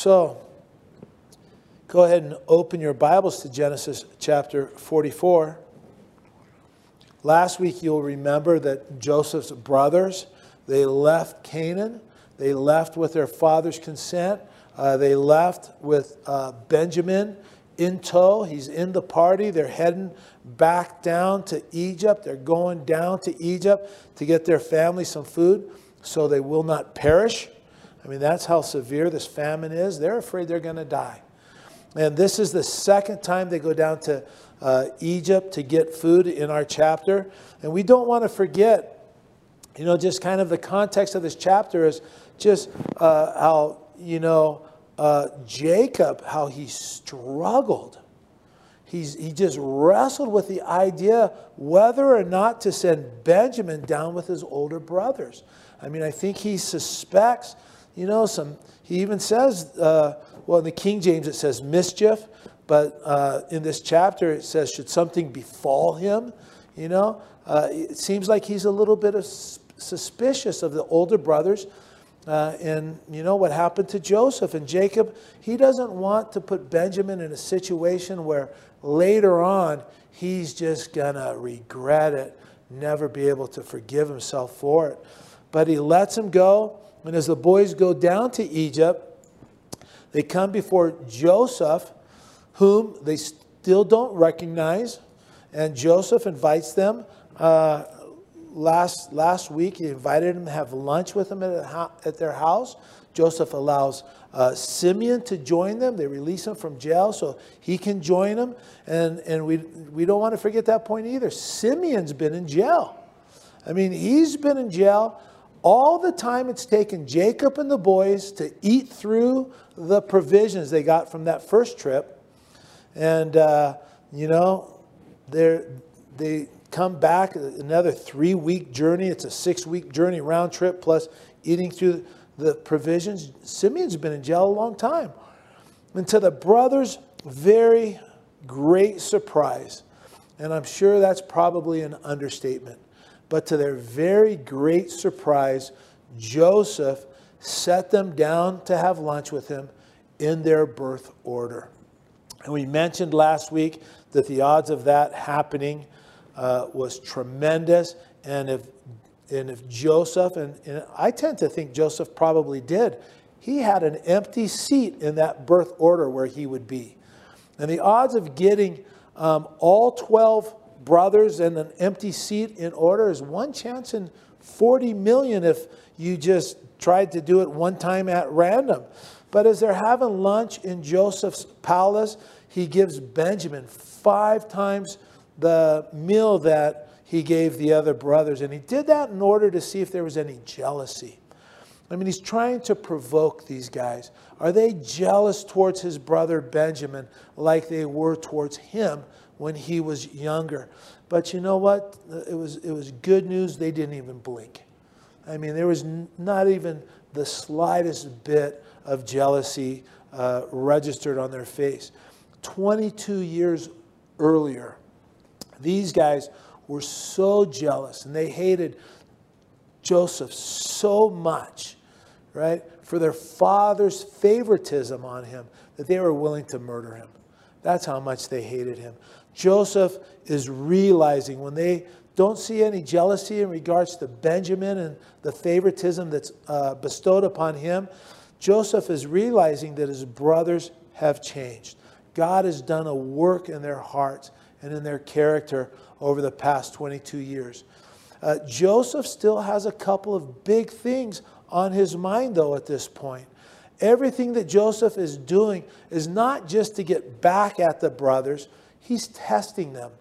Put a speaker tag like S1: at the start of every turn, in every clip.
S1: So, go ahead and open your Bibles to Genesis chapter 44. Last week, you'll remember that Joseph's brothers, they left Canaan. They left with their father's consent. Uh, they left with uh, Benjamin in tow. He's in the party. They're heading back down to Egypt. They're going down to Egypt to get their family some food so they will not perish. I mean, that's how severe this famine is. They're afraid they're going to die. And this is the second time they go down to uh, Egypt to get food in our chapter. And we don't want to forget, you know, just kind of the context of this chapter is just uh, how, you know, uh, Jacob, how he struggled. He's, he just wrestled with the idea whether or not to send Benjamin down with his older brothers. I mean, I think he suspects, you know, some, he even says, uh, well, in the King James it says mischief, but uh, in this chapter it says, should something befall him? You know, uh, it seems like he's a little bit of suspicious of the older brothers. Uh, and you know what happened to Joseph and Jacob? He doesn't want to put Benjamin in a situation where later on he's just going to regret it, never be able to forgive himself for it. But he lets him go. And as the boys go down to Egypt, they come before Joseph, whom they still don't recognize. And Joseph invites them. Uh, last, last week, he invited them to have lunch with him at, at their house. Joseph allows uh, Simeon to join them. They release him from jail so he can join them. And, and we, we don't want to forget that point either. Simeon's been in jail. I mean, he's been in jail all the time it's taken Jacob and the boys to eat through the provisions they got from that first trip. And, uh, you know, they they come back another three week journey. It's a six week journey round trip plus eating through the provisions. Simeon's been in jail a long time. And to the brothers, very great surprise. And I'm sure that's probably an understatement. But to their very great surprise, Joseph set them down to have lunch with him in their birth order. And we mentioned last week that the odds of that happening uh, was tremendous. And if and if Joseph, and, and I tend to think Joseph probably did, he had an empty seat in that birth order where he would be. And the odds of getting um, all 12 brothers and an empty seat in order is one chance in 40 million if you just tried to do it one time at random. But as they're having lunch in Joseph's palace, he gives Benjamin five times the meal that he gave the other brothers. And he did that in order to see if there was any jealousy. I mean, he's trying to provoke these guys. Are they jealous towards his brother Benjamin like they were towards him when he was younger? But you know what? It was, it was good news. They didn't even blink. I mean, there was not even the slightest bit of jealousy uh, registered on their face. 22 years earlier, these guys were so jealous and they hated Joseph so much, right, for their father's favoritism on him that they were willing to murder him. That's how much they hated him. Joseph is realizing when they don't see any jealousy in regards to Benjamin and the favoritism that's uh, bestowed upon him, Joseph is realizing that his brothers have changed. God has done a work in their hearts and in their character over the past 22 years. Uh, Joseph still has a couple of big things on his mind, though, at this point. Everything that Joseph is doing is not just to get back at the brothers, he's testing them.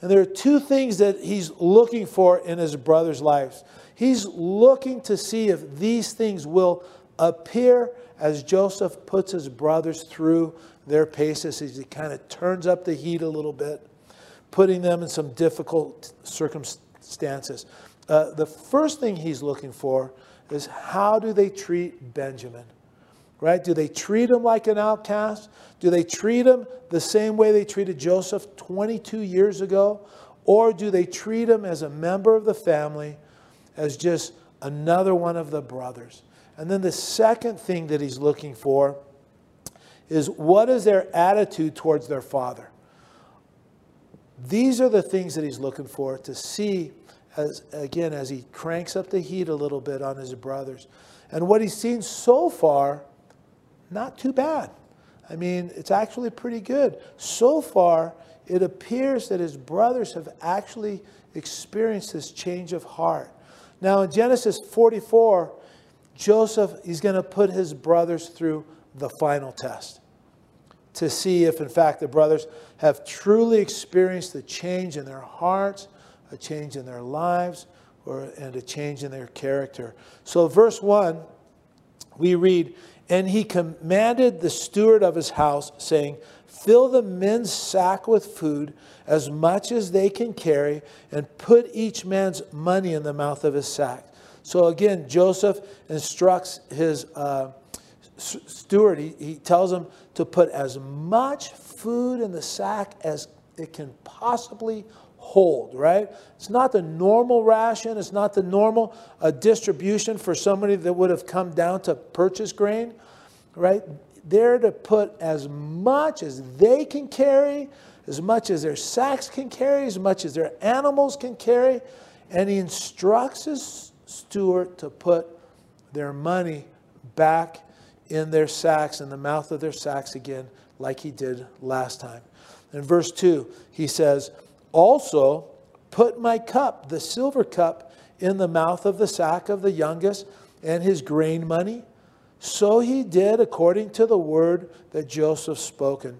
S1: And there are two things that he's looking for in his brothers' lives. He's looking to see if these things will appear as Joseph puts his brothers through their paces, he kind of turns up the heat a little bit, putting them in some difficult circumstances. Uh, the first thing he's looking for is how do they treat Benjamin? Right? Do they treat him like an outcast? Do they treat him the same way they treated Joseph 22 years ago? Or do they treat him as a member of the family, as just another one of the brothers? And then the second thing that he's looking for is what is their attitude towards their father? These are the things that he's looking for to see as again as he cranks up the heat a little bit on his brothers. And what he's seen so far, not too bad. I mean, it's actually pretty good. So far, it appears that his brothers have actually experienced this change of heart. Now, in Genesis 44, Joseph, he's going to put his brothers through the final test to see if, in fact, the brothers have truly experienced a change in their hearts, a change in their lives, or, and a change in their character. So, verse 1, we read, And he commanded the steward of his house, saying, Fill the men's sack with food, as much as they can carry, and put each man's money in the mouth of his sack. So again, Joseph instructs his uh, steward, he, he tells him to put as much food in the sack as it can possibly hold, right? It's not the normal ration, it's not the normal uh, distribution for somebody that would have come down to purchase grain, right? They're to put as much as they can carry, as much as their sacks can carry, as much as their animals can carry. And he instructs his steward to put their money back in their sacks, in the mouth of their sacks again, like he did last time. In verse 2, he says, Also put my cup, the silver cup, in the mouth of the sack of the youngest, and his grain money so he did according to the word that Joseph spoken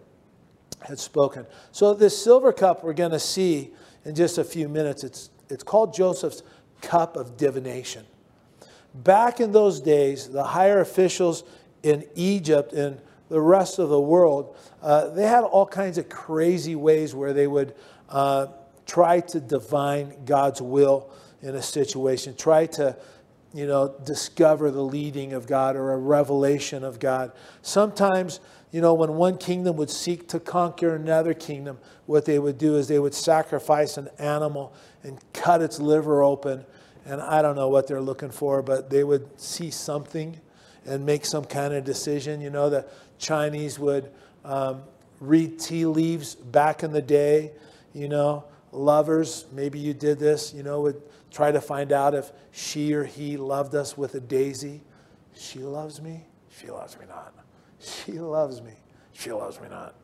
S1: had spoken. So this silver cup we're going to see in just a few minutes. It's it's called Joseph's cup of divination. Back in those days, the higher officials in Egypt and the rest of the world, uh, they had all kinds of crazy ways where they would uh, try to divine God's will in a situation, try to you know, discover the leading of God or a revelation of God. Sometimes, you know, when one kingdom would seek to conquer another kingdom, what they would do is they would sacrifice an animal and cut its liver open. And I don't know what they're looking for, but they would see something and make some kind of decision. You know, the Chinese would um, read tea leaves back in the day, you know, lovers, maybe you did this, you know, would try to find out if she or he loved us with a daisy. She loves me. She loves me not. She loves me. She loves me not.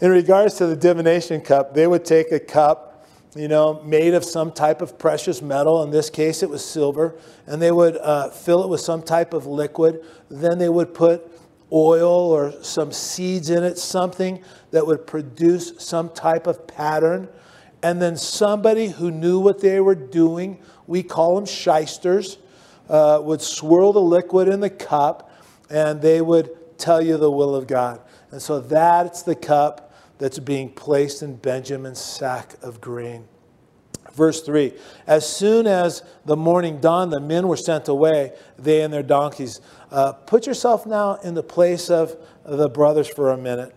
S1: In regards to the divination cup, they would take a cup, you know, made of some type of precious metal. In this case, it was silver. And they would uh, fill it with some type of liquid. Then they would put oil or some seeds in it, something that would produce some type of pattern and then somebody who knew what they were doing, we call them shysters, uh, would swirl the liquid in the cup and they would tell you the will of God. And so that's the cup that's being placed in Benjamin's sack of grain. Verse 3 As soon as the morning dawned, the men were sent away, they and their donkeys. Uh, put yourself now in the place of the brothers for a minute.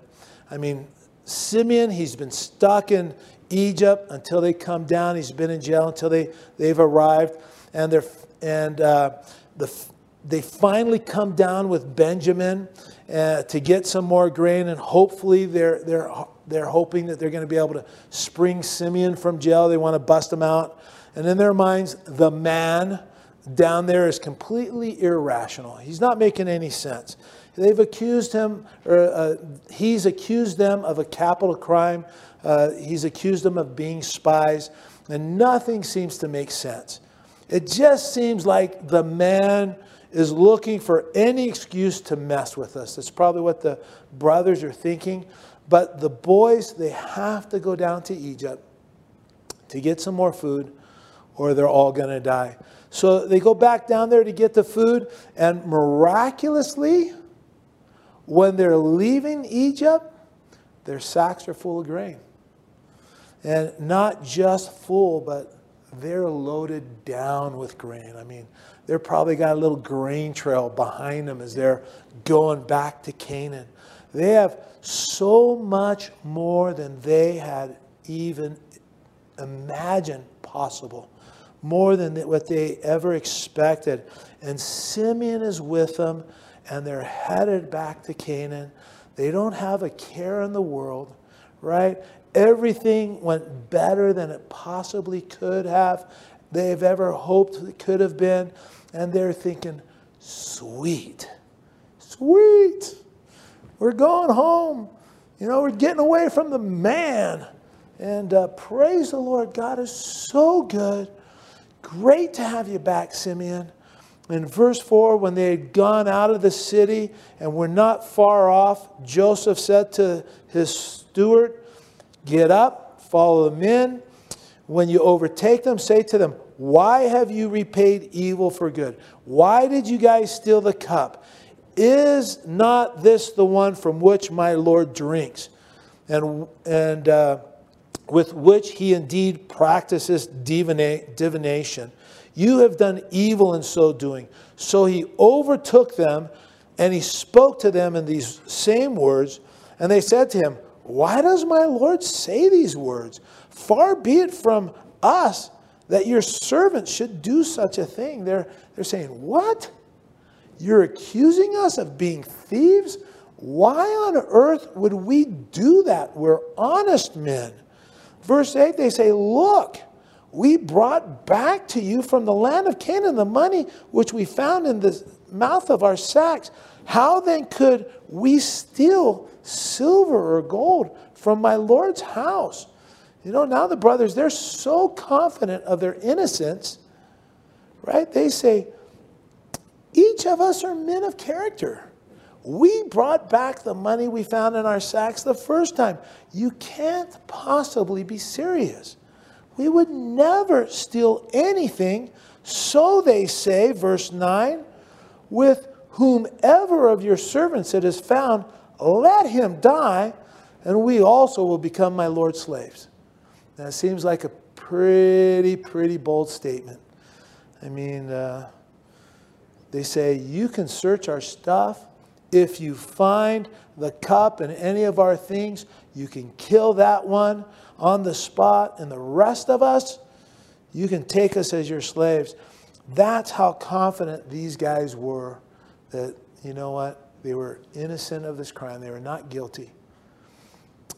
S1: I mean, Simeon, he's been stuck in, Egypt until they come down. He's been in jail until they, they've arrived. And, they're, and uh, the, they finally come down with Benjamin uh, to get some more grain. And hopefully they're, they're, they're hoping that they're going to be able to spring Simeon from jail. They want to bust him out. And in their minds, the man down there is completely irrational. He's not making any sense. They've accused him, or uh, he's accused them of a capital crime uh, he's accused them of being spies, and nothing seems to make sense. It just seems like the man is looking for any excuse to mess with us. That's probably what the brothers are thinking. But the boys, they have to go down to Egypt to get some more food, or they're all going to die. So they go back down there to get the food, and miraculously, when they're leaving Egypt, their sacks are full of grain. And not just full, but they're loaded down with grain. I mean, they're probably got a little grain trail behind them as they're going back to Canaan. They have so much more than they had even imagined possible, more than what they ever expected. And Simeon is with them, and they're headed back to Canaan. They don't have a care in the world, right? Everything went better than it possibly could have. They've ever hoped it could have been. And they're thinking, sweet, sweet. We're going home. You know, we're getting away from the man. And uh, praise the Lord, God is so good. Great to have you back, Simeon. In verse 4, when they had gone out of the city and were not far off, Joseph said to his steward, Get up, follow them in. When you overtake them, say to them, Why have you repaid evil for good? Why did you guys steal the cup? Is not this the one from which my Lord drinks? And, and uh, with which he indeed practices divination. You have done evil in so doing. So he overtook them and he spoke to them in these same words. And they said to him, Why does my Lord say these words? Far be it from us that your servants should do such a thing. They're, they're saying, What? You're accusing us of being thieves? Why on earth would we do that? We're honest men. Verse 8, they say, Look, we brought back to you from the land of Canaan the money which we found in the mouth of our sacks. How then could we steal silver or gold from my Lord's house? You know, now the brothers, they're so confident of their innocence, right? They say, each of us are men of character. We brought back the money we found in our sacks the first time. You can't possibly be serious. We would never steal anything. So they say, verse 9, with whomever of your servants it is found, let him die, and we also will become my Lord's slaves. That seems like a pretty, pretty bold statement. I mean, uh, they say, You can search our stuff. If you find the cup and any of our things, you can kill that one on the spot, and the rest of us, you can take us as your slaves. That's how confident these guys were that, you know what, they were innocent of this crime. They were not guilty.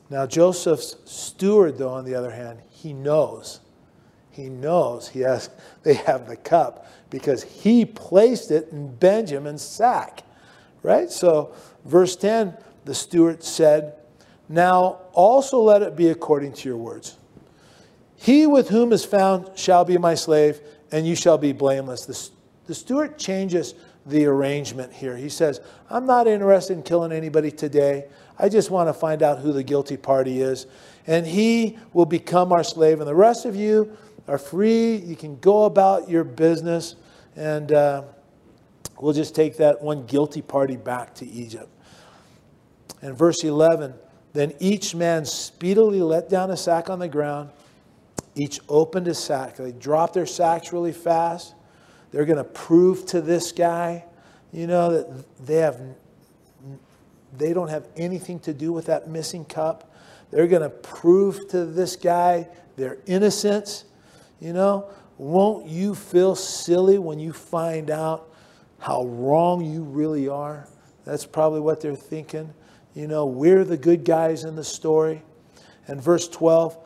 S1: Now, Joseph's steward, though, on the other hand, he knows. He knows he has, they have the cup because he placed it in Benjamin's sack. Right? So, verse 10, the steward said, Now also let it be according to your words. He with whom is found shall be my slave, and you shall be blameless. The, the steward changes the arrangement here. He says, I'm not interested in killing anybody today. I just want to find out who the guilty party is. And he will become our slave. And the rest of you are free. You can go about your business. And uh, we'll just take that one guilty party back to Egypt. And verse 11 Then each man speedily let down a sack on the ground. Each opened his sack. They dropped their sacks really fast. They're going to prove to this guy, you know, that they have they don't have anything to do with that missing cup. They're going to prove to this guy their innocence. You know, won't you feel silly when you find out how wrong you really are? That's probably what they're thinking. You know, we're the good guys in the story. And verse 12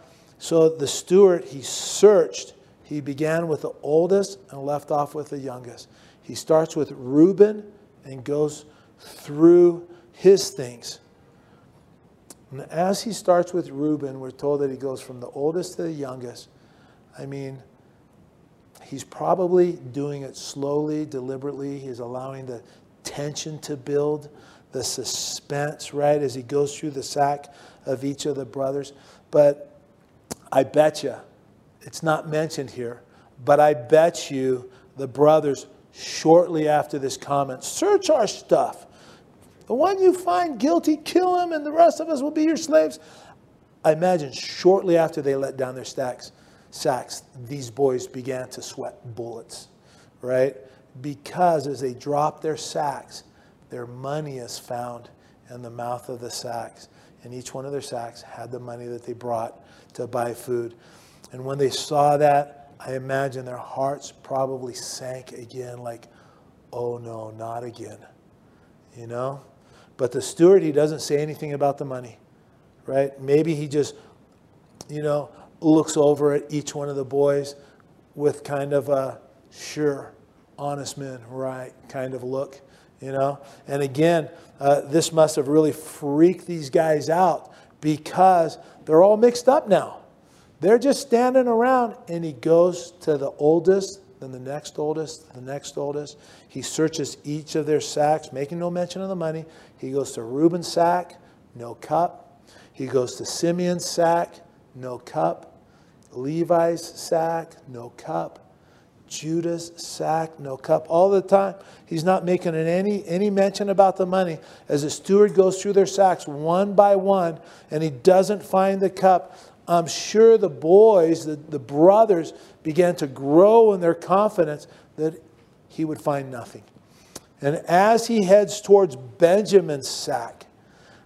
S1: so the steward, he searched. He began with the oldest and left off with the youngest. He starts with Reuben and goes through his things. And as he starts with Reuben, we're told that he goes from the oldest to the youngest. I mean, He's probably doing it slowly, deliberately. He's allowing the tension to build, the suspense, right, as he goes through the sack of each of the brothers. But I bet you, it's not mentioned here, but I bet you the brothers, shortly after this comment, search our stuff. The one you find guilty, kill him, and the rest of us will be your slaves. I imagine shortly after they let down their stacks, sacks, these boys began to sweat bullets, right? Because as they dropped their sacks, their money is found in the mouth of the sacks. And each one of their sacks had the money that they brought to buy food. And when they saw that, I imagine their hearts probably sank again, like, oh no, not again. You know? But the steward, he doesn't say anything about the money, right? Maybe he just, you know, looks over at each one of the boys with kind of a sure, honest men, right kind of look, you know? And again, uh, this must have really freaked these guys out because they're all mixed up now. They're just standing around, and he goes to the oldest, then the next oldest, the next oldest. He searches each of their sacks, making no mention of the money. He goes to Reuben's sack, no cup. He goes to Simeon's sack, no cup. Levi's sack, no cup. Judah's sack, no cup. All the time, he's not making any, any mention about the money. As the steward goes through their sacks one by one and he doesn't find the cup, I'm sure the boys, the, the brothers, began to grow in their confidence that he would find nothing. And as he heads towards Benjamin's sack,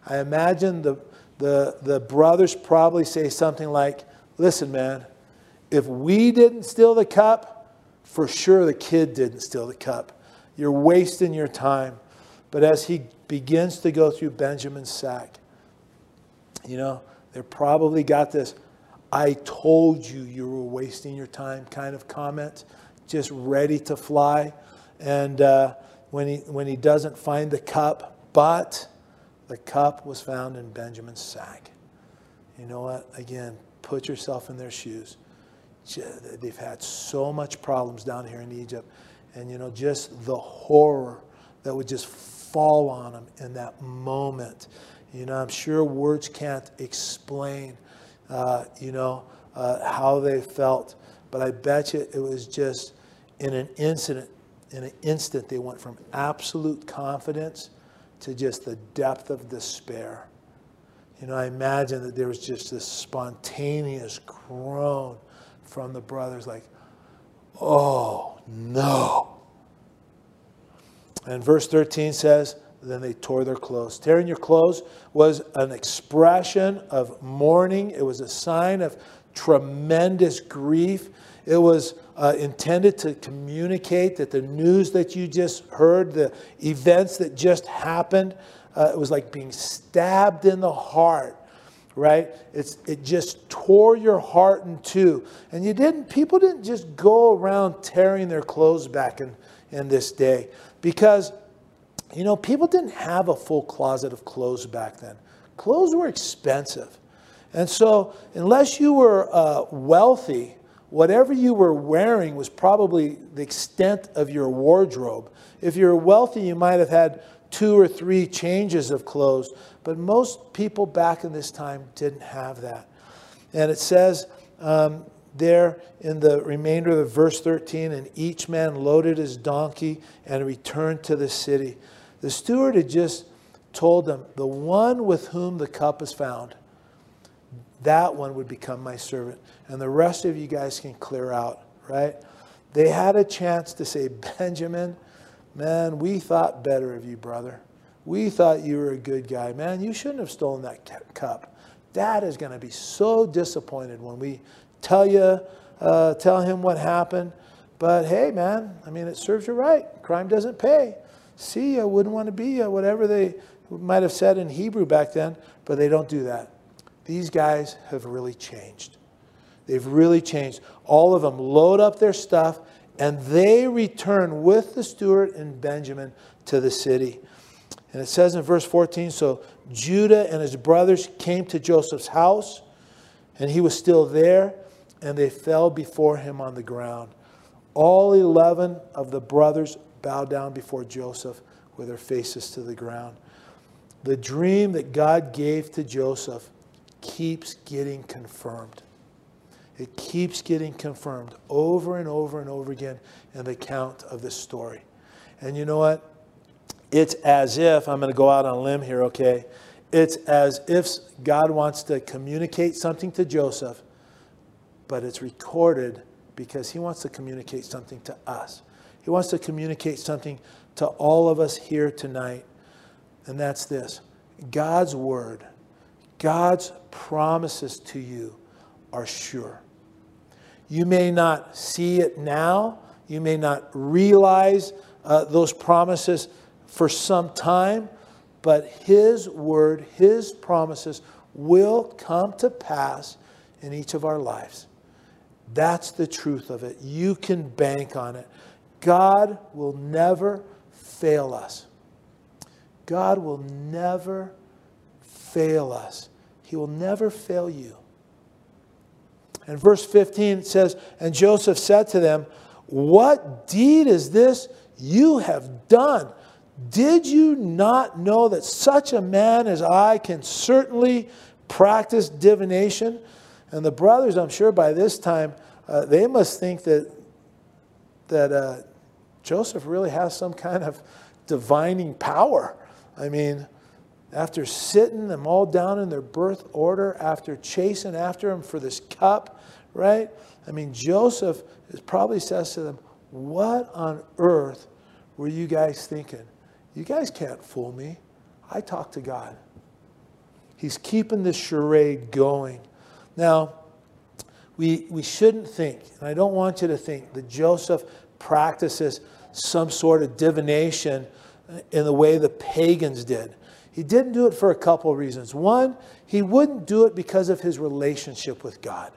S1: I imagine the, the, the brothers probably say something like, Listen, man, if we didn't steal the cup, for sure the kid didn't steal the cup. You're wasting your time. But as he begins to go through Benjamin's sack, you know, they probably got this, I told you you were wasting your time kind of comment, just ready to fly. And uh, when, he, when he doesn't find the cup, but the cup was found in Benjamin's sack. You know what? Again, put yourself in their shoes. They've had so much problems down here in Egypt. And, you know, just the horror that would just fall on them in that moment. You know, I'm sure words can't explain, uh, you know, uh, how they felt. But I bet you it was just in an incident, in an instant, they went from absolute confidence to just the depth of despair. You know, I imagine that there was just this spontaneous groan from the brothers, like, oh no. And verse 13 says, then they tore their clothes. Tearing your clothes was an expression of mourning, it was a sign of tremendous grief. It was uh, intended to communicate that the news that you just heard, the events that just happened, uh, it was like being stabbed in the heart right? It's it just tore your heart in two. And you didn't people didn't just go around tearing their clothes back in in this day because you know people didn't have a full closet of clothes back then. Clothes were expensive. And so unless you were uh, wealthy whatever you were wearing was probably the extent of your wardrobe. If you're wealthy you might have had two or three changes of clothes. But most people back in this time didn't have that. And it says um, there in the remainder of the verse 13, and each man loaded his donkey and returned to the city. The steward had just told them, The one with whom the cup is found, that one would become my servant. And the rest of you guys can clear out, right? They had a chance to say, Benjamin, Man, we thought better of you, brother. We thought you were a good guy. Man, you shouldn't have stolen that cup. Dad is going to be so disappointed when we tell you, uh, tell him what happened. But hey, man, I mean, it serves you right. Crime doesn't pay. See, I wouldn't want to be you, whatever they might have said in Hebrew back then, but they don't do that. These guys have really changed. They've really changed. All of them load up their stuff and they return with the steward and Benjamin to the city. And it says in verse 14 so Judah and his brothers came to Joseph's house, and he was still there, and they fell before him on the ground. All 11 of the brothers bowed down before Joseph with their faces to the ground. The dream that God gave to Joseph keeps getting confirmed. It keeps getting confirmed over and over and over again in the account of this story. And you know what? It's as if, I'm going to go out on a limb here, okay? It's as if God wants to communicate something to Joseph, but it's recorded because he wants to communicate something to us. He wants to communicate something to all of us here tonight, and that's this God's word, God's promises to you are sure. You may not see it now, you may not realize uh, those promises for some time, but his word, his promises will come to pass in each of our lives. That's the truth of it. You can bank on it. God will never fail us. God will never fail us. He will never fail you. And verse 15 says, And Joseph said to them, What deed is this you have done? Did you not know that such a man as I can certainly practice divination? And the brothers, I'm sure by this time, uh, they must think that, that uh, Joseph really has some kind of divining power. I mean, after sitting them all down in their birth order, after chasing after them for this cup, right? I mean, Joseph probably says to them, What on earth were you guys thinking? You guys can't fool me. I talk to God. He's keeping this charade going. Now, we, we shouldn't think, and I don't want you to think, that Joseph practices some sort of divination in the way the pagans did. He didn't do it for a couple of reasons. One, he wouldn't do it because of his relationship with God.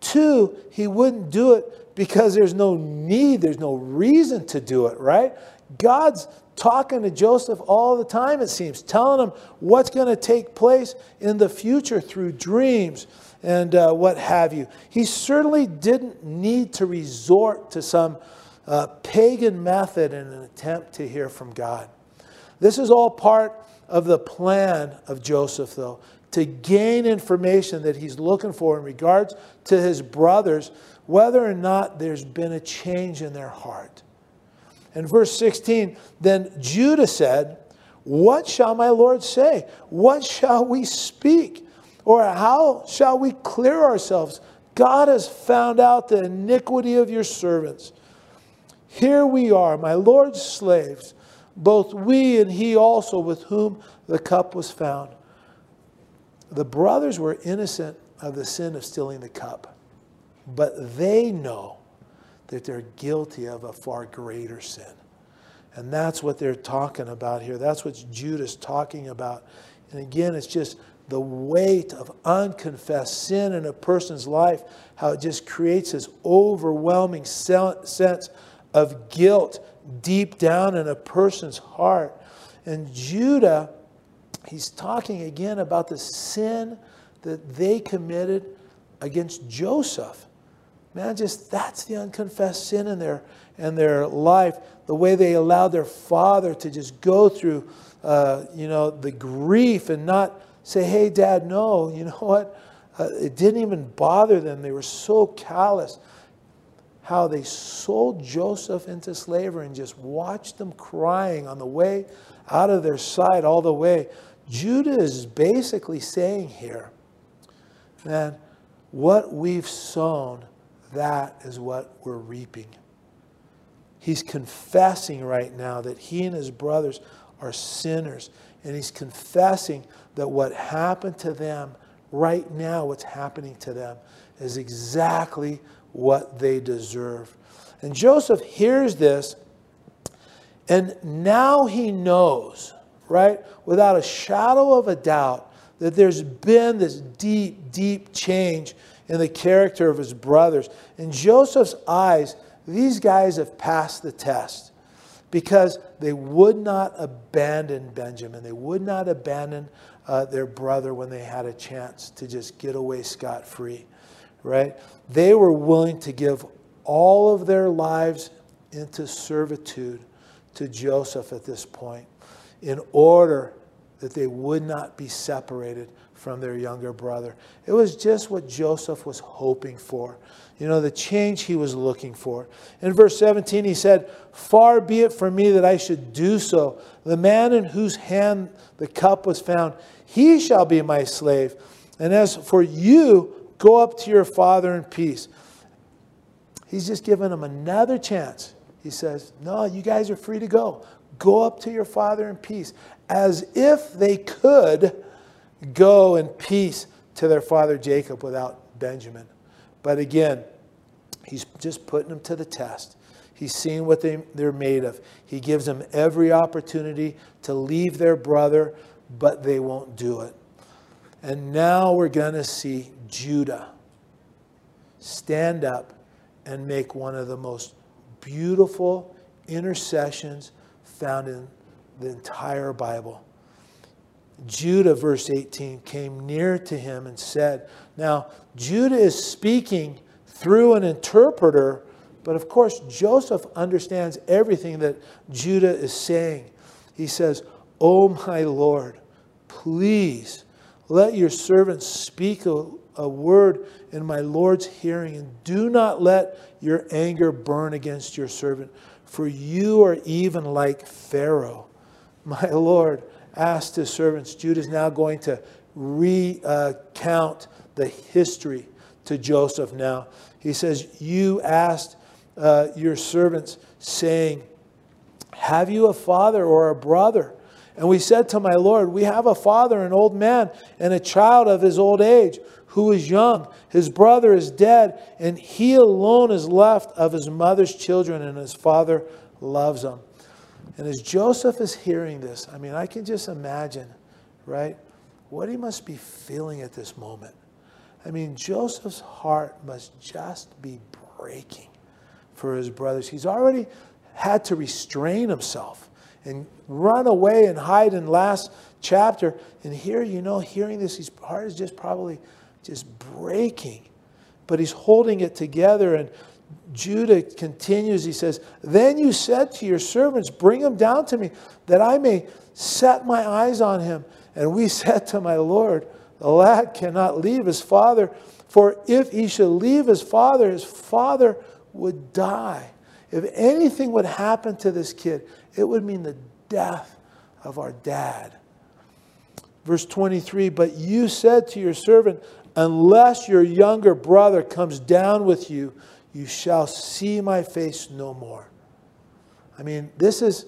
S1: Two, he wouldn't do it because there's no need, there's no reason to do it, right? God's talking to Joseph all the time, it seems, telling him what's going to take place in the future through dreams and uh, what have you. He certainly didn't need to resort to some uh, pagan method in an attempt to hear from God. This is all part of the plan of Joseph, though, to gain information that he's looking for in regards to his brothers, whether or not there's been a change in their heart. In verse 16, then Judah said, What shall my Lord say? What shall we speak? Or how shall we clear ourselves? God has found out the iniquity of your servants. Here we are, my Lord's slaves, both we and he also with whom the cup was found. The brothers were innocent of the sin of stealing the cup, but they know that they're guilty of a far greater sin. And that's what they're talking about here. That's what Judah's talking about. And again, it's just the weight of unconfessed sin in a person's life, how it just creates this overwhelming sense of guilt deep down in a person's heart. And Judah, he's talking again about the sin that they committed against Joseph. Man, just that's the unconfessed sin in their in their life. The way they allowed their father to just go through, uh, you know, the grief and not say, "Hey, Dad, no." You know what? Uh, it didn't even bother them. They were so callous how they sold Joseph into slavery and just watched them crying on the way out of their sight all the way. Judah is basically saying here, that what we've sown, that is what we're reaping. He's confessing right now that he and his brothers are sinners. And he's confessing that what happened to them right now, what's happening to them, is exactly what they deserve. And Joseph hears this, and now he knows, right, without a shadow of a doubt, that there's been this deep, deep change in the character of his brothers. In Joseph's eyes, these guys have passed the test because they would not abandon Benjamin. They would not abandon uh, their brother when they had a chance to just get away scot free right? They were willing to give all of their lives into servitude to Joseph at this point in order that they would not be separated from their younger brother. It was just what Joseph was hoping for. You know, the change he was looking for. In verse 17, he said, Far be it from me that I should do so. The man in whose hand the cup was found, he shall be my slave. And as for you, Go up to your father in peace. He's just giving them another chance. He says, No, you guys are free to go. Go up to your father in peace. As if they could go in peace to their father Jacob without Benjamin. But again, he's just putting them to the test. He's seen what they, they're made of. He gives them every opportunity to leave their brother, but they won't do it. And now we're going to see Judah stand up and make one of the most beautiful intercessions found in the entire Bible. Judah, verse 18, came near to him and said, Now, Judah is speaking through an interpreter, but of course, Joseph understands everything that Judah is saying. He says, Oh, my Lord, please let your servant speak a, a word in my Lord's hearing, and do not let your anger burn against your servant, for you are even like Pharaoh. My Lord asked his servants. Judah is now going to recount the history to Joseph now. He says, You asked uh, your servants, saying, Have you a father or a brother? And we said to my Lord, We have a father, an old man, and a child of his old age, who is young. His brother is dead, and he alone is left of his mother's children, and his father loves him. And as Joseph is hearing this, I mean, I can just imagine, right, what he must be feeling at this moment. I mean, Joseph's heart must just be breaking for his brothers. He's already had to restrain himself and run away and hide in last chapter. And here, you know, hearing this, his heart is just probably just breaking. But he's holding it together. And Judah continues, he says, Then you said to your servants, Bring him down to me, that I may set my eyes on him. And we said to my Lord, The lad cannot leave his father, for if he should leave his father, his father would die. If anything would happen to this kid, it would mean the death of our dad. Verse 23 But you said to your servant, Unless your younger brother comes down with you, you shall see my face no more. I mean, this is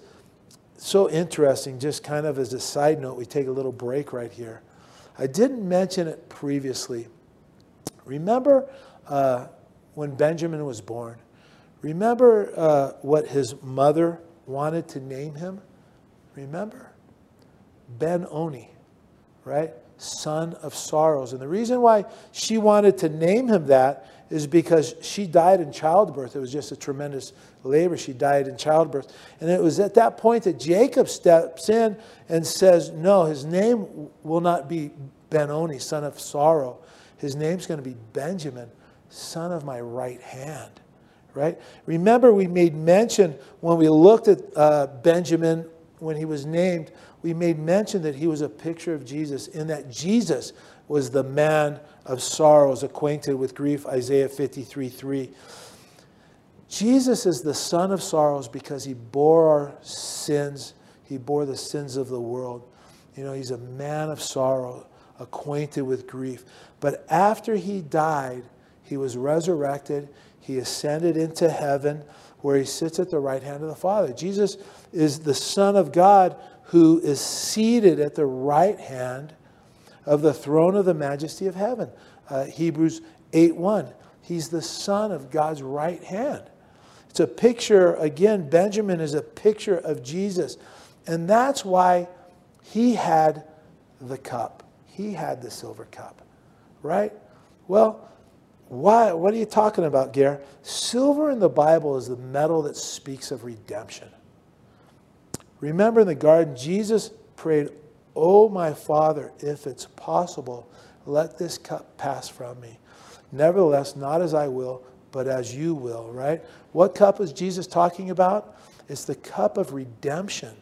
S1: so interesting, just kind of as a side note, we take a little break right here. I didn't mention it previously. Remember uh, when Benjamin was born? Remember uh, what his mother wanted to name him? Remember? Ben Oni, right? Son of sorrows. And the reason why she wanted to name him that is because she died in childbirth. It was just a tremendous labor. She died in childbirth. And it was at that point that Jacob steps in and says, No, his name will not be Benoni, son of sorrow. His name's going to be Benjamin, son of my right hand. Right? Remember, we made mention when we looked at uh, Benjamin when he was named we made mention that he was a picture of Jesus, in that Jesus was the man of sorrows, acquainted with grief, Isaiah 53 3. Jesus is the son of sorrows because he bore our sins, he bore the sins of the world. You know, he's a man of sorrow, acquainted with grief. But after he died, he was resurrected, he ascended into heaven where he sits at the right hand of the Father. Jesus is the Son of God who is seated at the right hand of the throne of the majesty of heaven. Uh, Hebrews 8 1. He's the Son of God's right hand. It's a picture, again, Benjamin is a picture of Jesus. And that's why he had the cup. He had the silver cup, right? Well, why, what are you talking about, Gare? Silver in the Bible is the metal that speaks of redemption. Remember in the garden, Jesus prayed, Oh, my Father, if it's possible, let this cup pass from me. Nevertheless, not as I will, but as you will, right? What cup is Jesus talking about? It's the cup of redemption,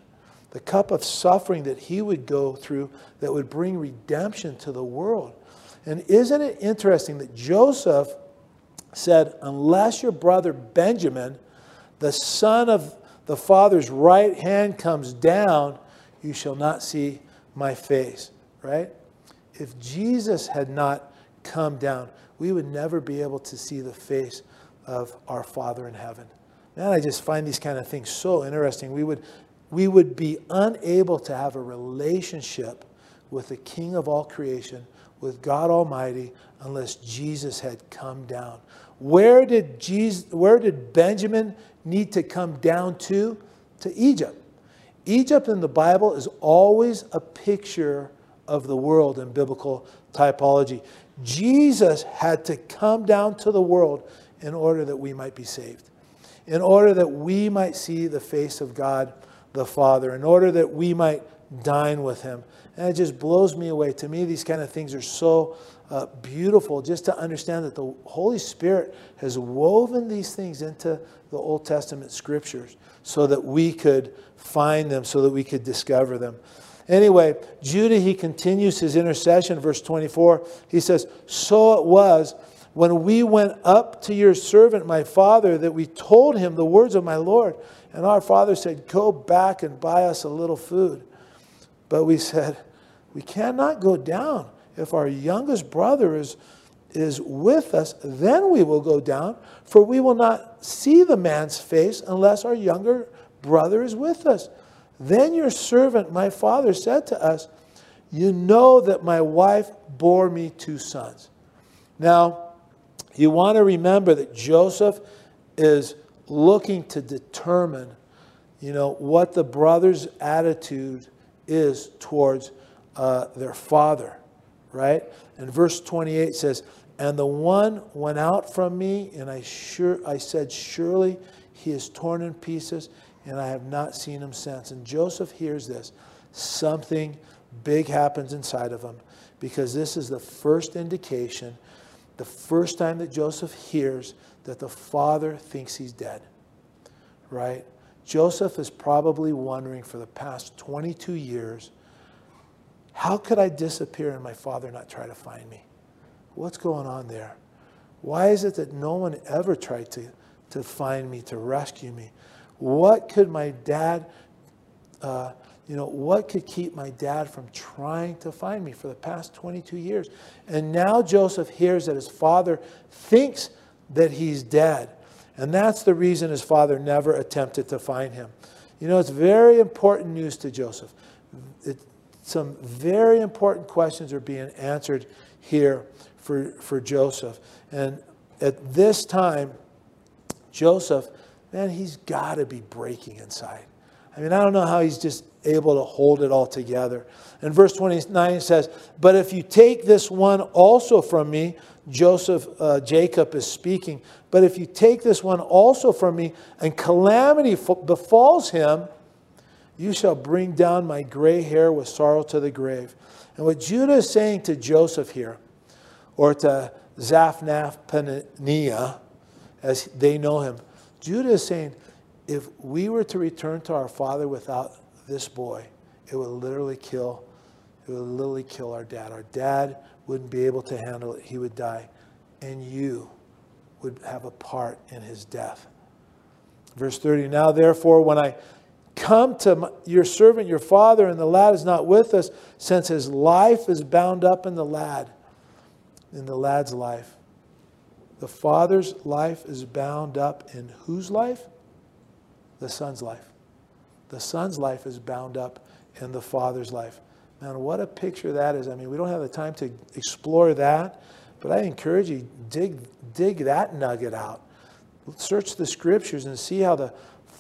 S1: the cup of suffering that he would go through that would bring redemption to the world. And isn't it interesting that Joseph said, Unless your brother Benjamin, the son of the Father's right hand comes down, you shall not see my face, right? If Jesus had not come down, we would never be able to see the face of our Father in heaven. Man, I just find these kind of things so interesting. We would, we would be unable to have a relationship with the King of all creation, with God Almighty, unless Jesus had come down. Where did, Jesus, where did Benjamin need to come down to? To Egypt. Egypt in the Bible is always a picture of the world in biblical typology. Jesus had to come down to the world in order that we might be saved, in order that we might see the face of God the Father, in order that we might dine with Him. And it just blows me away. To me, these kind of things are so uh, beautiful just to understand that the Holy Spirit has woven these things into the Old Testament scriptures so that we could find them, so that we could discover them. Anyway, Judah, he continues his intercession, verse 24. He says, So it was when we went up to your servant, my father, that we told him the words of my Lord. And our father said, Go back and buy us a little food. But we said, We cannot go down. If our youngest brother is, is with us, then we will go down, for we will not see the man's face unless our younger brother is with us. Then your servant, my father, said to us, You know that my wife bore me two sons. Now, you want to remember that Joseph is looking to determine, you know, what the brother's attitude is towards uh, their father, right? And verse 28 says, And the one went out from me, and I sure I said, Surely he is torn in pieces and I have not seen him since. And Joseph hears this. Something big happens inside of him because this is the first indication, the first time that Joseph hears that the father thinks he's dead. Right? Joseph is probably wondering for the past 22 years how could I disappear and my father not try to find me? What's going on there? Why is it that no one ever tried to, to find me, to rescue me? What could my dad, uh, you know, what could keep my dad from trying to find me for the past 22 years? And now Joseph hears that his father thinks that he's dead. And that's the reason his father never attempted to find him. You know, it's very important news to Joseph. Some very important questions are being answered here for, for Joseph. And at this time, Joseph man, he's got to be breaking inside. I mean, I don't know how he's just able to hold it all together. And verse 29 says, But if you take this one also from me, Joseph, uh, Jacob is speaking, but if you take this one also from me, and calamity befalls him, you shall bring down my gray hair with sorrow to the grave. And what Judah is saying to Joseph here, or to Zaphnath Paneah, as they know him, Judah is saying, if we were to return to our father without this boy, it would literally kill, it would literally kill our dad. Our dad wouldn't be able to handle it. He would die. And you would have a part in his death. Verse 30, now therefore, when I come to your servant, your father, and the lad is not with us, since his life is bound up in the lad, in the lad's life. The Father's life is bound up in whose life? The Son's life. The Son's life is bound up in the Father's life. Man, what a picture that is. I mean, we don't have the time to explore that, but I encourage you, dig, dig that nugget out. Search the scriptures and see how the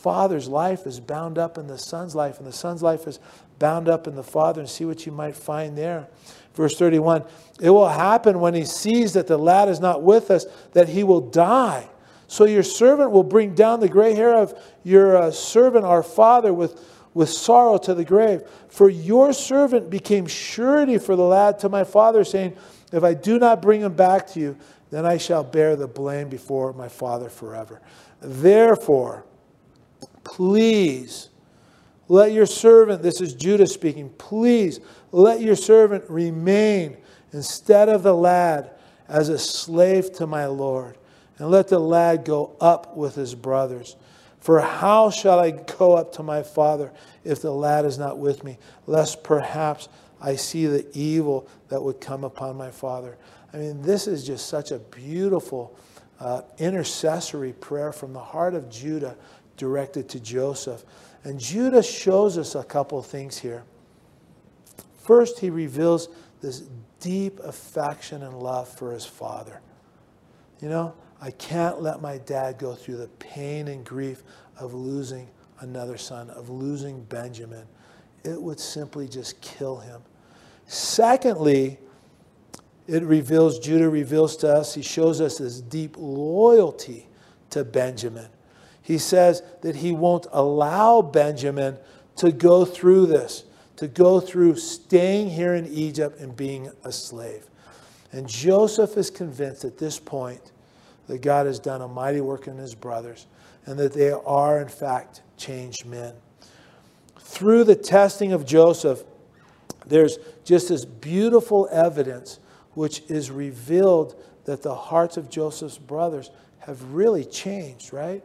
S1: Father's life is bound up in the Son's life, and the Son's life is bound up in the Father, and see what you might find there. Verse 31 It will happen when he sees that the lad is not with us that he will die. So your servant will bring down the gray hair of your uh, servant, our father, with, with sorrow to the grave. For your servant became surety for the lad to my father, saying, If I do not bring him back to you, then I shall bear the blame before my father forever. Therefore, please let your servant, this is Judah speaking, please let your servant remain instead of the lad as a slave to my Lord. And let the lad go up with his brothers. For how shall I go up to my father if the lad is not with me, lest perhaps I see the evil that would come upon my father? I mean, this is just such a beautiful uh, intercessory prayer from the heart of Judah directed to Joseph. And Judah shows us a couple things here. First, he reveals this deep affection and love for his father. You know, I can't let my dad go through the pain and grief of losing another son, of losing Benjamin. It would simply just kill him. Secondly, it reveals, Judah reveals to us, he shows us this deep loyalty to Benjamin. He says that he won't allow Benjamin to go through this, to go through staying here in Egypt and being a slave. And Joseph is convinced at this point that God has done a mighty work in his brothers and that they are, in fact, changed men. Through the testing of Joseph, there's just this beautiful evidence which is revealed that the hearts of Joseph's brothers have really changed, right?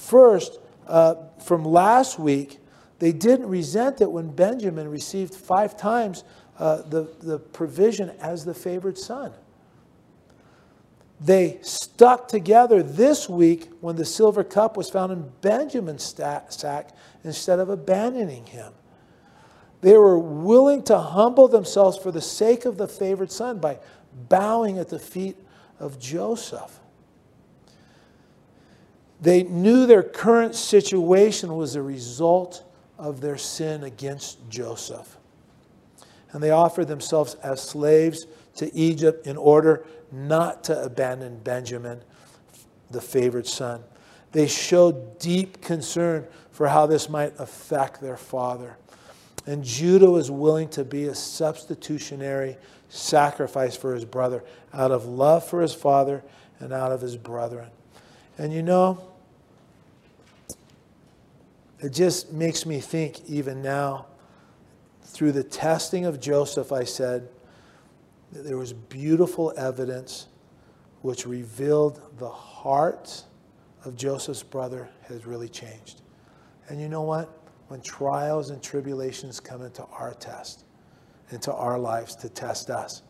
S1: First, uh, from last week, they didn't resent it when Benjamin received five times uh, the, the provision as the favored son. They stuck together this week when the silver cup was found in Benjamin's sack instead of abandoning him. They were willing to humble themselves for the sake of the favored son by bowing at the feet of Joseph. They knew their current situation was a result of their sin against Joseph. And they offered themselves as slaves to Egypt in order not to abandon Benjamin, the favored son. They showed deep concern for how this might affect their father. And Judah was willing to be a substitutionary sacrifice for his brother out of love for his father and out of his brethren. And you know, it just makes me think, even now, through the testing of Joseph, I said that there was beautiful evidence which revealed the heart of Joseph's brother has really changed. And you know what? When trials and tribulations come into our test, into our lives to test us,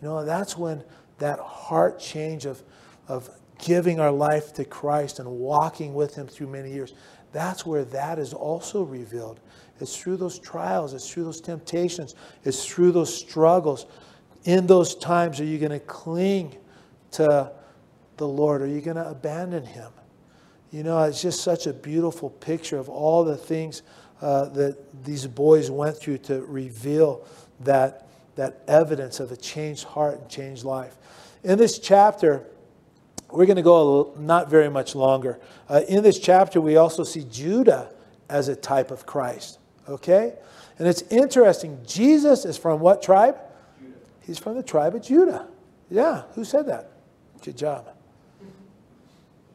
S1: you know, that's when that heart change of, of giving our life to Christ and walking with Him through many years, that's where that is also revealed. It's through those trials, it's through those temptations, it's through those struggles. In those times, are you going to cling to the Lord? Are you going to abandon Him? You know, it's just such a beautiful picture of all the things uh, that these boys went through to reveal that, that evidence of a changed heart and changed life. In this chapter, we're going to go not very much longer. Uh, in this chapter, we also see Judah as a type of Christ. Okay? And it's interesting. Jesus is from what tribe? Judah. He's from the tribe of Judah. Yeah, who said that? Good job.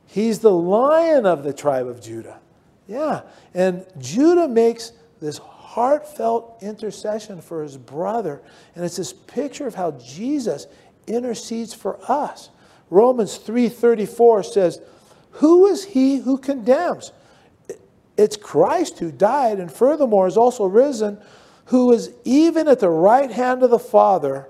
S1: He's the lion of the tribe of Judah. Yeah. And Judah makes this heartfelt intercession for his brother. And it's this picture of how Jesus intercedes for us. Romans 3:34 says, "Who is he who condemns? It's Christ who died and furthermore is also risen, who is even at the right hand of the Father,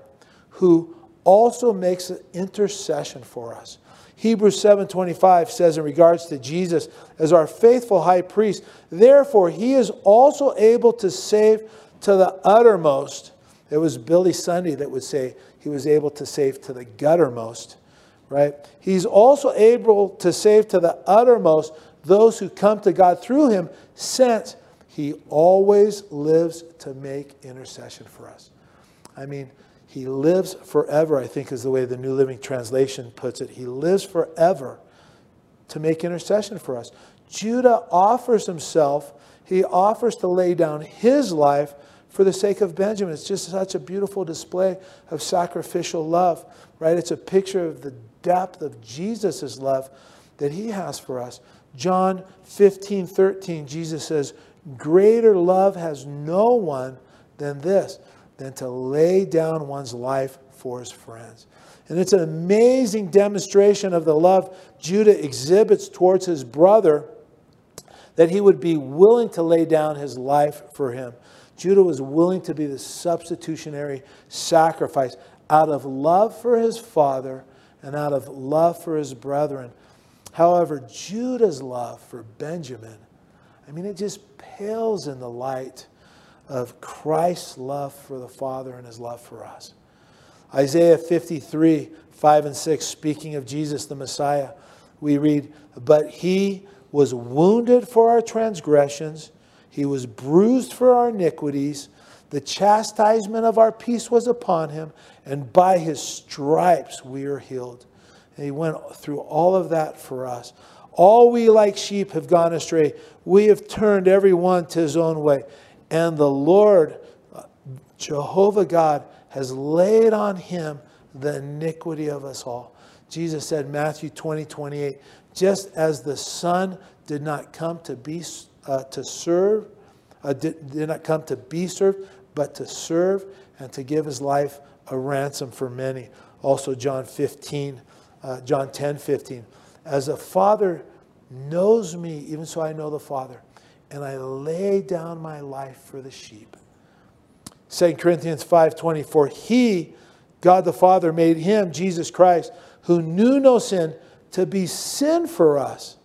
S1: who also makes an intercession for us." Hebrews 7:25 says in regards to Jesus as our faithful high priest, therefore he is also able to save to the uttermost. It was Billy Sunday that would say he was able to save to the guttermost right? He's also able to save to the uttermost those who come to God through him, since he always lives to make intercession for us. I mean, he lives forever, I think is the way the New Living Translation puts it. He lives forever to make intercession for us. Judah offers himself, he offers to lay down his life for the sake of Benjamin. It's just such a beautiful display of sacrificial love, right? It's a picture of the depth of Jesus' love that he has for us. John 15, 13, Jesus says, Greater love has no one than this, than to lay down one's life for his friends. And it's an amazing demonstration of the love Judah exhibits towards his brother that he would be willing to lay down his life for him. Judah was willing to be the substitutionary sacrifice out of love for his father and out of love for his brethren. However, Judah's love for Benjamin, I mean, it just pales in the light of Christ's love for the Father and his love for us. Isaiah 53, 5 and 6, speaking of Jesus the Messiah, we read, But he was wounded for our transgressions, he was bruised for our iniquities. The chastisement of our peace was upon him, and by his stripes we are healed. And he went through all of that for us. All we like sheep have gone astray. We have turned every one to his own way. And the Lord, Jehovah God, has laid on him the iniquity of us all. Jesus said, Matthew 20, 28, just as the Son did not come to be uh, to serve, uh, did, did not come to be served, but to serve and to give his life a ransom for many. Also, John 15, uh, John 10, 15. As a father knows me, even so I know the Father, and I lay down my life for the sheep. 2 Corinthians 5 24. He, God the Father, made him, Jesus Christ, who knew no sin, to be sin for us,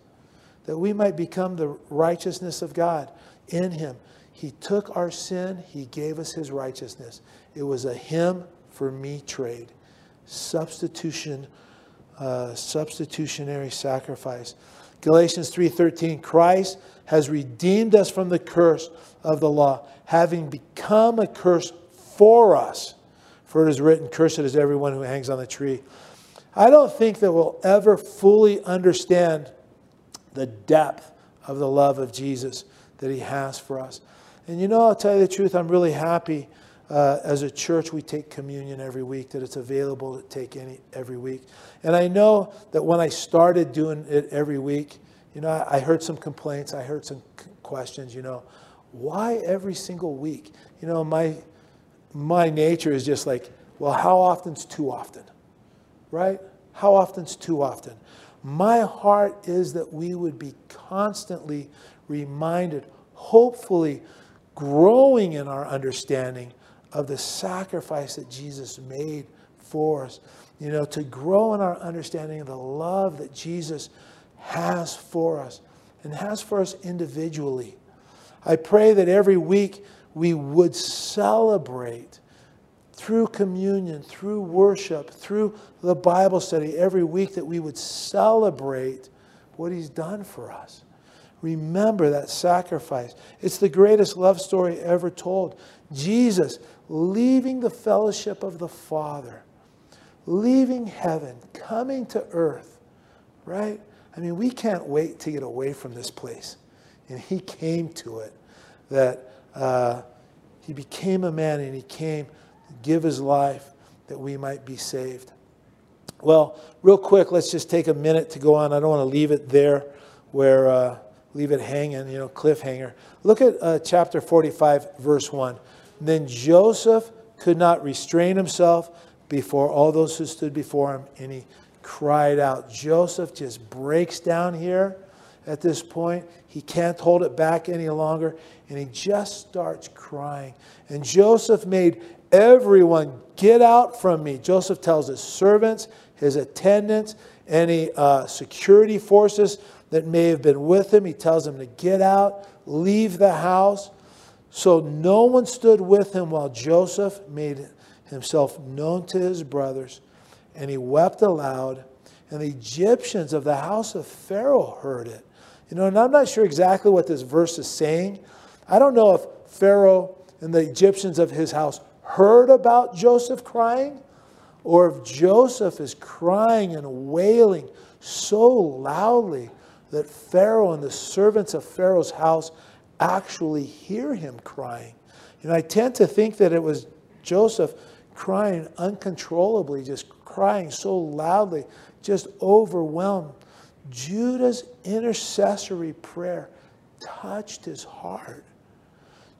S1: that we might become the righteousness of God in him. He took our sin, he gave us his righteousness. It was a him for me trade. Substitution, uh, substitutionary sacrifice. Galatians 3:13 Christ has redeemed us from the curse of the law, having become a curse for us. For it is written, Cursed is everyone who hangs on the tree. I don't think that we'll ever fully understand the depth of the love of Jesus that he has for us. And you know, I'll tell you the truth, I'm really happy uh, as a church we take communion every week, that it's available to take any every week. And I know that when I started doing it every week, you know, I, I heard some complaints, I heard some questions, you know, why every single week? You know, my my nature is just like, well, how often's too often? Right? How often's too often? My heart is that we would be constantly reminded, hopefully growing in our understanding of the sacrifice that Jesus made for us. You know, to grow in our understanding of the love that Jesus has for us and has for us individually. I pray that every week we would celebrate through communion, through worship, through the Bible study, every week that we would celebrate what He's done for us. Remember that sacrifice. It's the greatest love story ever told. Jesus leaving the fellowship of the Father, leaving heaven, coming to earth, right? I mean, we can't wait to get away from this place. And he came to it, that uh, he became a man and he came to give his life that we might be saved. Well, real quick, let's just take a minute to go on. I don't want to leave it there where, uh, leave it hanging, you know, cliffhanger. Look at uh, chapter 45, verse 1. Then Joseph could not restrain himself before all those who stood before him, and he cried out. Joseph just breaks down here at this point. He can't hold it back any longer, and he just starts crying. And Joseph made everyone get out from me. Joseph tells his servants, his attendants, any uh, security forces that may have been with him, he tells them to get out, leave the house. So no one stood with him while Joseph made himself known to his brothers and he wept aloud. And the Egyptians of the house of Pharaoh heard it. You know, and I'm not sure exactly what this verse is saying. I don't know if Pharaoh and the Egyptians of his house heard about Joseph crying, or if Joseph is crying and wailing so loudly that Pharaoh and the servants of Pharaoh's house actually hear him crying. And I tend to think that it was Joseph crying uncontrollably, just crying so loudly, just overwhelmed. Judah's intercessory prayer touched his heart.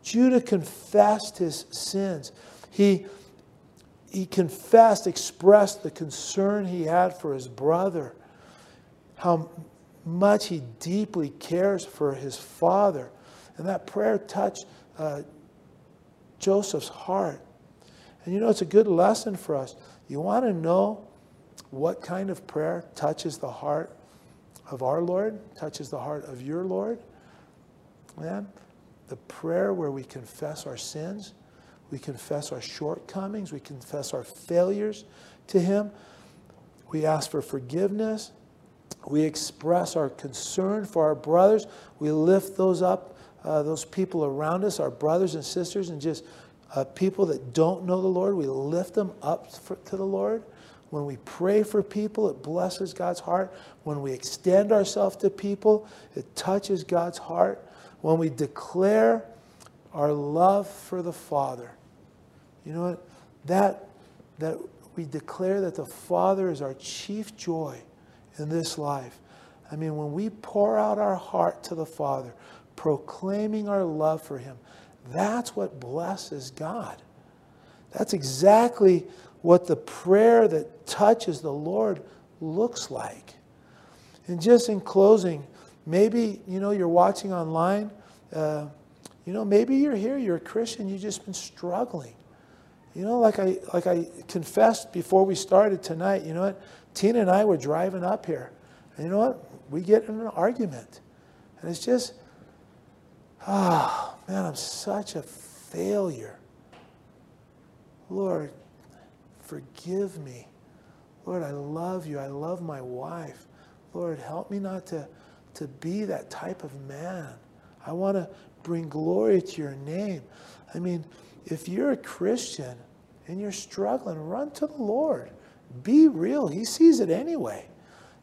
S1: Judah confessed his sins. He, he confessed, expressed the concern he had for his brother, how much he deeply cares for his father. And that prayer touched uh, Joseph's heart. And you know, it's a good lesson for us. You want to know what kind of prayer touches the heart of our Lord, touches the heart of your Lord? Man, the prayer where we confess our sins, we confess our shortcomings, we confess our failures to Him. We ask for forgiveness. We express our concern for our brothers. We lift those up, uh, those people around us, our brothers and sisters, and just uh, people that don't know the Lord. We lift them up for, to the Lord. When we pray for people, it blesses God's heart. When we extend ourselves to people, it touches God's heart. When we declare our love for the Father, you know what? That, that we declare that the Father is our chief joy in this life. I mean, when we pour out our heart to the Father, proclaiming our love for Him, that's what blesses God. That's exactly what the prayer that touches the Lord looks like. And just in closing, maybe you know you're watching online. Uh, you know, maybe you're here, you're a Christian, you've just been struggling. You know, like I like I confessed before we started tonight. You know what? Tina and I were driving up here, and you know what? We get in an argument, and it's just, oh, man, I'm such a failure. Lord, forgive me. Lord, I love you. I love my wife. Lord, help me not to, to be that type of man. I want to bring glory to your name. I mean, if you're a Christian and you're struggling, run to the Lord. Be real. He sees it anyway.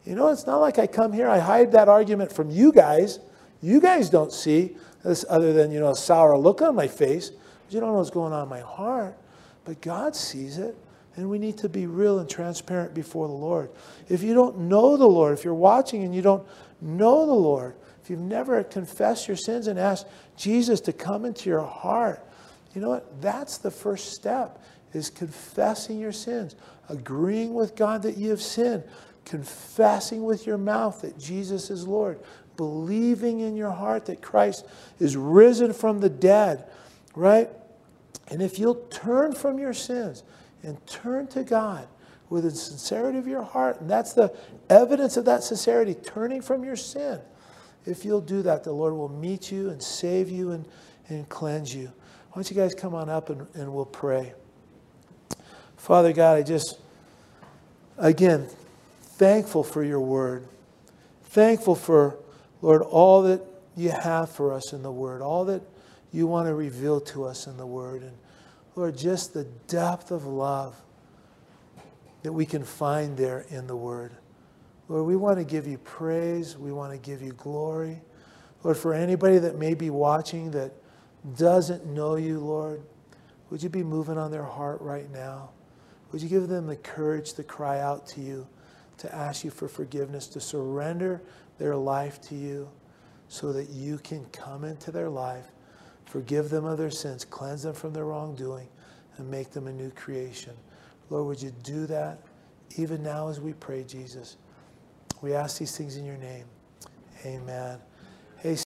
S1: You know, it's not like I come here, I hide that argument from you guys. You guys don't see this other than, you know, a sour look on my face. You don't know what's going on in my heart. But God sees it. And we need to be real and transparent before the Lord. If you don't know the Lord, if you're watching and you don't know the Lord, if you've never confessed your sins and asked Jesus to come into your heart, you know what? That's the first step is confessing your sins, agreeing with God that you have sinned, confessing with your mouth that Jesus is Lord, believing in your heart that Christ is risen from the dead, right? And if you'll turn from your sins and turn to God with the sincerity of your heart, and that's the evidence of that sincerity, turning from your sin. If you'll do that, the Lord will meet you and save you and, and cleanse you. Why don't you guys come on up and, and we'll pray. Father God, I just, again, thankful for your word. Thankful for, Lord, all that you have for us in the word, all that you want to reveal to us in the word. And Lord, just the depth of love that we can find there in the word. Lord, we want to give you praise. We want to give you glory. Lord, for anybody that may be watching that doesn't know you, Lord, would you be moving on their heart right now? Would you give them the courage to cry out to you, to ask you for forgiveness, to surrender their life to you so that you can come into their life, forgive them of their sins, cleanse them from their wrongdoing, and make them a new creation? Lord, would you do that even now as we pray, Jesus? We ask these things in your name. Amen.